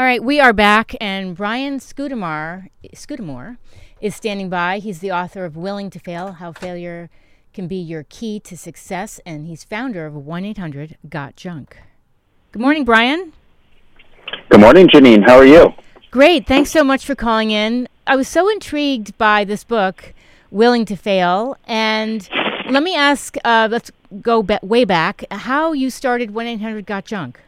All right, we are back, and Brian Scudamore, Scudamore is standing by. He's the author of Willing to Fail How Failure Can Be Your Key to Success, and he's founder of 1 800 Got Junk. Good morning, Brian. Good morning, Janeane. How are you? Great. Thanks so much for calling in. I was so intrigued by this book, Willing to Fail, and let me ask uh, let's go be- way back how you started 1 800 Got Junk.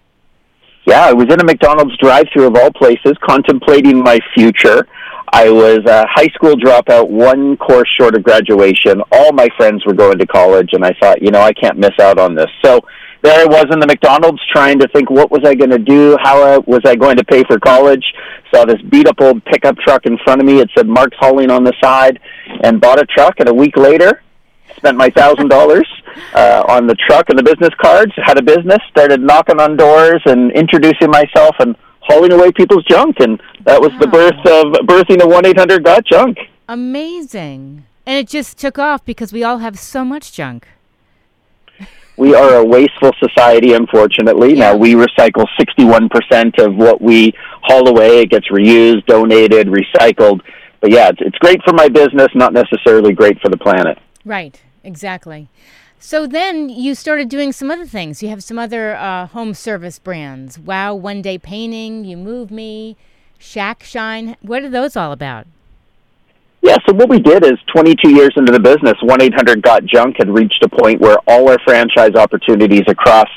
Yeah, I was in a McDonald's drive-through of all places, contemplating my future. I was a high school dropout, one course short of graduation. All my friends were going to college, and I thought, you know, I can't miss out on this. So there I was in the McDonald's trying to think, what was I going to do? How was I going to pay for college? Saw this beat up old pickup truck in front of me. It said Mark's Hauling on the side, and bought a truck. And a week later, spent my thousand dollars uh, on the truck and the business cards. Had a business, started knocking on doors and introducing myself and hauling away people's junk, and that was wow. the birth of birthing of one eight hundred got junk. Amazing, and it just took off because we all have so much junk. We are a wasteful society, unfortunately. Yeah. Now we recycle sixty-one percent of what we haul away. It gets reused, donated, recycled. But yeah, it's, it's great for my business, not necessarily great for the planet. Right. Exactly. So then you started doing some other things. You have some other uh, home service brands. Wow, One Day Painting, You Move Me, Shack Shine. What are those all about? Yeah, so what we did is 22 years into the business, 1 800 Got Junk had reached a point where all our franchise opportunities across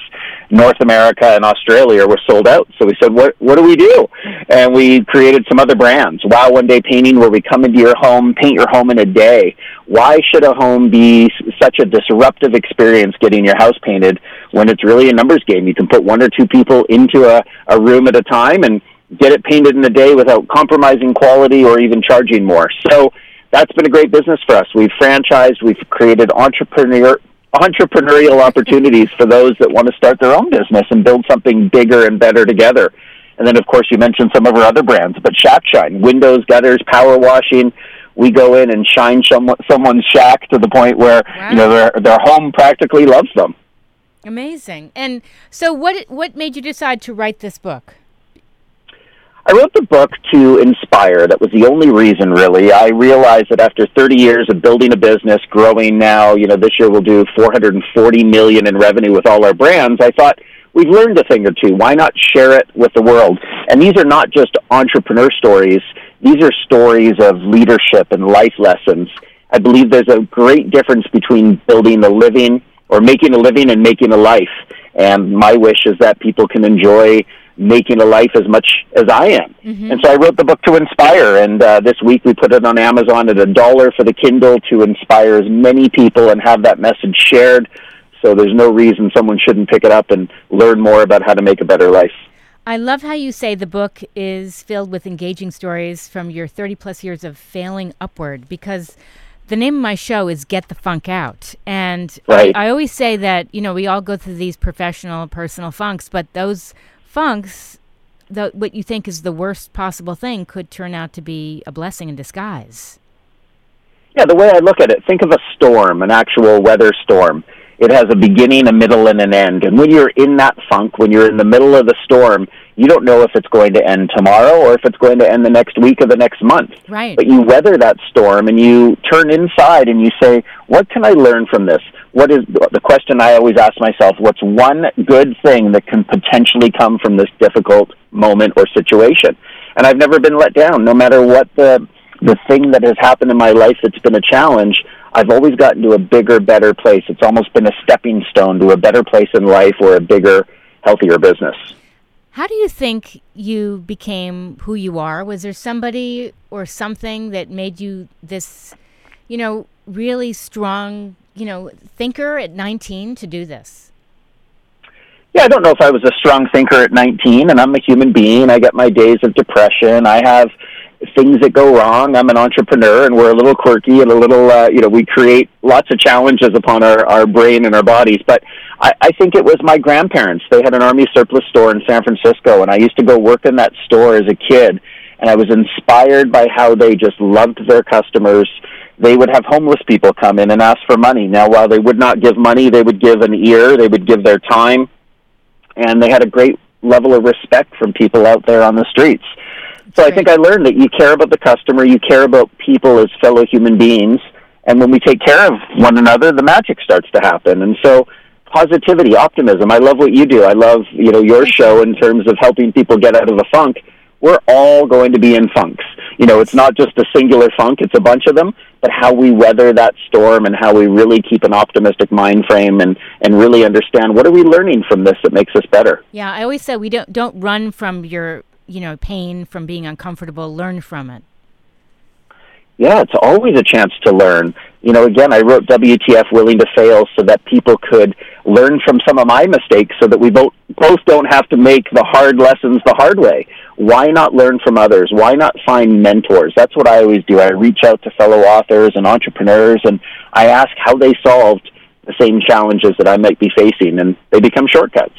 North America and Australia were sold out. So we said, what, what do we do? And we created some other brands. Wow One Day Painting, where we come into your home, paint your home in a day. Why should a home be such a disruptive experience getting your house painted when it's really a numbers game? You can put one or two people into a, a room at a time and get it painted in a day without compromising quality or even charging more. So that's been a great business for us. We've franchised, we've created entrepreneur entrepreneurial opportunities for those that want to start their own business and build something bigger and better together. And then, of course, you mentioned some of our other brands, but Shack Shine, windows, gutters, power washing. We go in and shine someone's shack to the point where wow. you know their their home practically loves them. Amazing. And so, what what made you decide to write this book? I wrote the book to inspire. That was the only reason, really. I realized that after 30 years of building a business, growing now, you know, this year we'll do 440 million in revenue with all our brands. I thought we've learned a thing or two. Why not share it with the world? And these are not just entrepreneur stories. These are stories of leadership and life lessons. I believe there's a great difference between building a living or making a living and making a life. And my wish is that people can enjoy making a life as much as I am. Mm-hmm. And so I wrote the book to inspire. And uh, this week we put it on Amazon at a dollar for the Kindle to inspire as many people and have that message shared. So there's no reason someone shouldn't pick it up and learn more about how to make a better life. I love how you say the book is filled with engaging stories from your 30 plus years of failing upward because the name of my show is Get the Funk Out. And right. I, I always say that, you know, we all go through these professional, personal funks, but those funks, the, what you think is the worst possible thing could turn out to be a blessing in disguise. Yeah, the way I look at it, think of a storm, an actual weather storm. It has a beginning, a middle, and an end. And when you're in that funk, when you're in the middle of the storm, you don't know if it's going to end tomorrow or if it's going to end the next week or the next month. Right. But you weather that storm and you turn inside and you say, what can I learn from this? What is the question I always ask myself? What's one good thing that can potentially come from this difficult moment or situation? And I've never been let down, no matter what the the thing that has happened in my life that's been a challenge. I've always gotten to a bigger, better place. It's almost been a stepping stone to a better place in life or a bigger, healthier business. How do you think you became who you are? Was there somebody or something that made you this, you know, really strong, you know, thinker at 19 to do this? Yeah, I don't know if I was a strong thinker at 19, and I'm a human being. I get my days of depression. I have things that go wrong. I'm an entrepreneur, and we're a little quirky and a little, uh, you know, we create lots of challenges upon our, our brain and our bodies. But I, I think it was my grandparents. They had an army surplus store in San Francisco, and I used to go work in that store as a kid, and I was inspired by how they just loved their customers. They would have homeless people come in and ask for money. Now, while they would not give money, they would give an ear, they would give their time, and they had a great level of respect from people out there on the streets. So I think I learned that you care about the customer, you care about people as fellow human beings, and when we take care of one another, the magic starts to happen. And so positivity, optimism. I love what you do. I love, you know, your show in terms of helping people get out of the funk. We're all going to be in funks. You know, it's not just a singular funk, it's a bunch of them, but how we weather that storm and how we really keep an optimistic mind frame and, and really understand what are we learning from this that makes us better. Yeah, I always say we don't don't run from your, you know, pain, from being uncomfortable, learn from it. Yeah, it's always a chance to learn. You know, again, I wrote WTF Willing to Fail so that people could learn from some of my mistakes so that we both, both don't have to make the hard lessons the hard way. Why not learn from others? Why not find mentors? That's what I always do. I reach out to fellow authors and entrepreneurs and I ask how they solved the same challenges that I might be facing and they become shortcuts.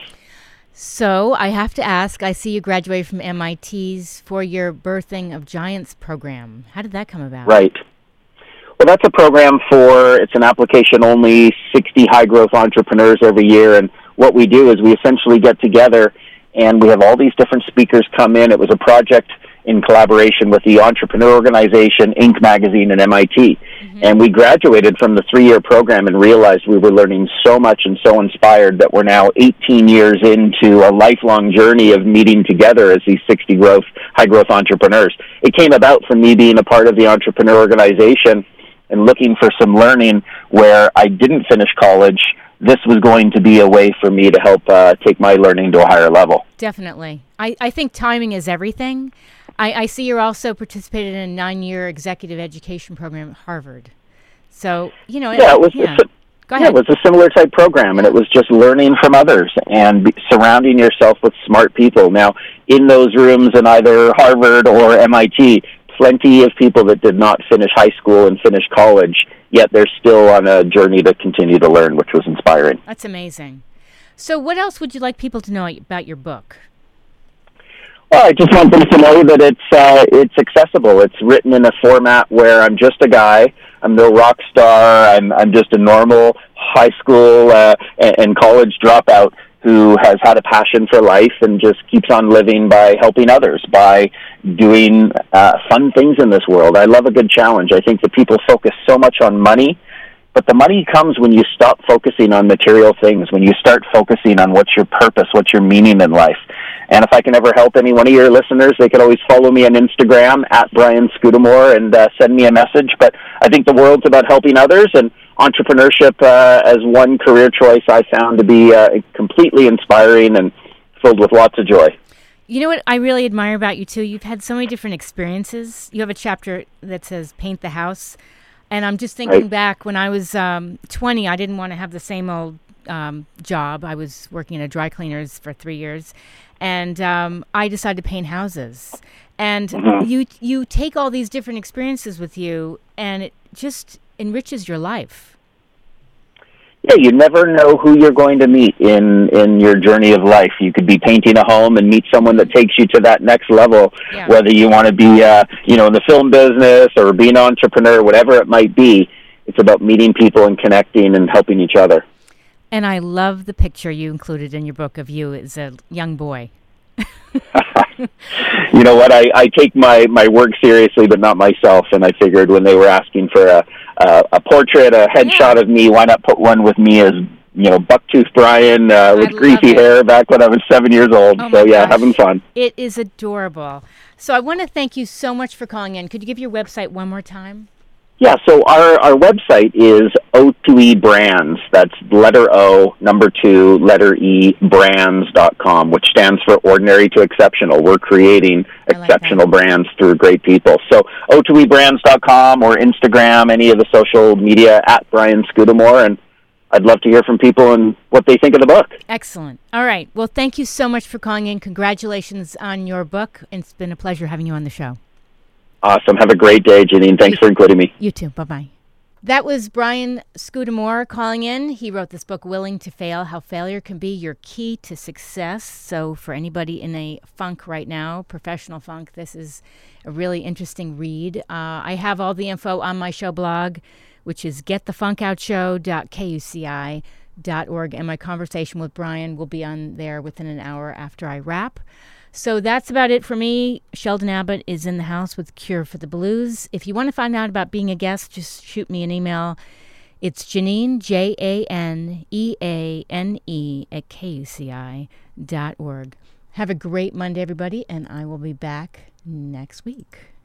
So I have to ask I see you graduated from MIT's for your Birthing of Giants program. How did that come about? Right. Well, that's a program for, it's an application only, 60 high growth entrepreneurs every year. And what we do is we essentially get together and we have all these different speakers come in. It was a project in collaboration with the Entrepreneur Organization, Inc. magazine, and MIT. Mm-hmm. And we graduated from the three year program and realized we were learning so much and so inspired that we're now 18 years into a lifelong journey of meeting together as these 60 growth, high growth entrepreneurs. It came about from me being a part of the Entrepreneur Organization and looking for some learning where I didn't finish college this was going to be a way for me to help uh, take my learning to a higher level. Definitely. I, I think timing is everything. I, I see you're also participated in a nine year executive education program at Harvard. So, you know, yeah, it, was. Yeah. Yeah, it was a similar type program, and it was just learning from others and surrounding yourself with smart people. Now, in those rooms in either Harvard or MIT, plenty of people that did not finish high school and finish college, yet they're still on a journey to continue to learn, which was inspiring. That's amazing. So, what else would you like people to know about your book? Well, I just want them to know that it's uh, it's accessible. It's written in a format where I'm just a guy. I'm no rock star. I'm I'm just a normal high school uh, and, and college dropout who has had a passion for life and just keeps on living by helping others, by doing uh, fun things in this world. I love a good challenge. I think that people focus so much on money but the money comes when you stop focusing on material things, when you start focusing on what's your purpose, what's your meaning in life. And if I can ever help any one of your listeners, they could always follow me on Instagram at Brian Scudamore and uh, send me a message. But I think the world's about helping others, and entrepreneurship uh, as one career choice I found to be uh, completely inspiring and filled with lots of joy. You know what I really admire about you too? You've had so many different experiences. You have a chapter that says paint the house. And I'm just thinking right. back when I was um, 20, I didn't want to have the same old um, job. I was working at a dry cleaners for three years, and um, I decided to paint houses. And mm-hmm. you you take all these different experiences with you, and it just enriches your life yeah, you never know who you're going to meet in in your journey of life. You could be painting a home and meet someone that takes you to that next level. Yeah. Whether you want to be, uh, you know, in the film business or be an entrepreneur, whatever it might be, it's about meeting people and connecting and helping each other. And I love the picture you included in your book of you as a young boy. you know what? I, I take my, my work seriously, but not myself. And I figured when they were asking for a, a, a portrait, a headshot yeah. of me, why not put one with me as you know, bucktooth Brian uh, with greasy it. hair back when I was seven years old. Oh so yeah, gosh. having fun. It is adorable. So I want to thank you so much for calling in. Could you give your website one more time? Yeah, so our, our website is O2E Brands. That's letter O, number two, letter E, brands.com, which stands for ordinary to exceptional. We're creating like exceptional that. brands through great people. So O2EBrands.com or Instagram, any of the social media at Brian Scudamore, and I'd love to hear from people and what they think of the book. Excellent. All right. Well, thank you so much for calling in. Congratulations on your book. It's been a pleasure having you on the show. Awesome. Have a great day, Janeane. Thanks for including me. You too. Bye bye. That was Brian Scudamore calling in. He wrote this book, Willing to Fail How Failure Can Be Your Key to Success. So, for anybody in a funk right now, professional funk, this is a really interesting read. Uh, I have all the info on my show blog, which is getthefunkoutshow.kuci.org. and my conversation with Brian will be on there within an hour after I wrap. So that's about it for me. Sheldon Abbott is in the house with Cure for the Blues. If you want to find out about being a guest, just shoot me an email. It's Janeane, J A N E A N E, at KUCI dot org. Have a great Monday, everybody, and I will be back next week.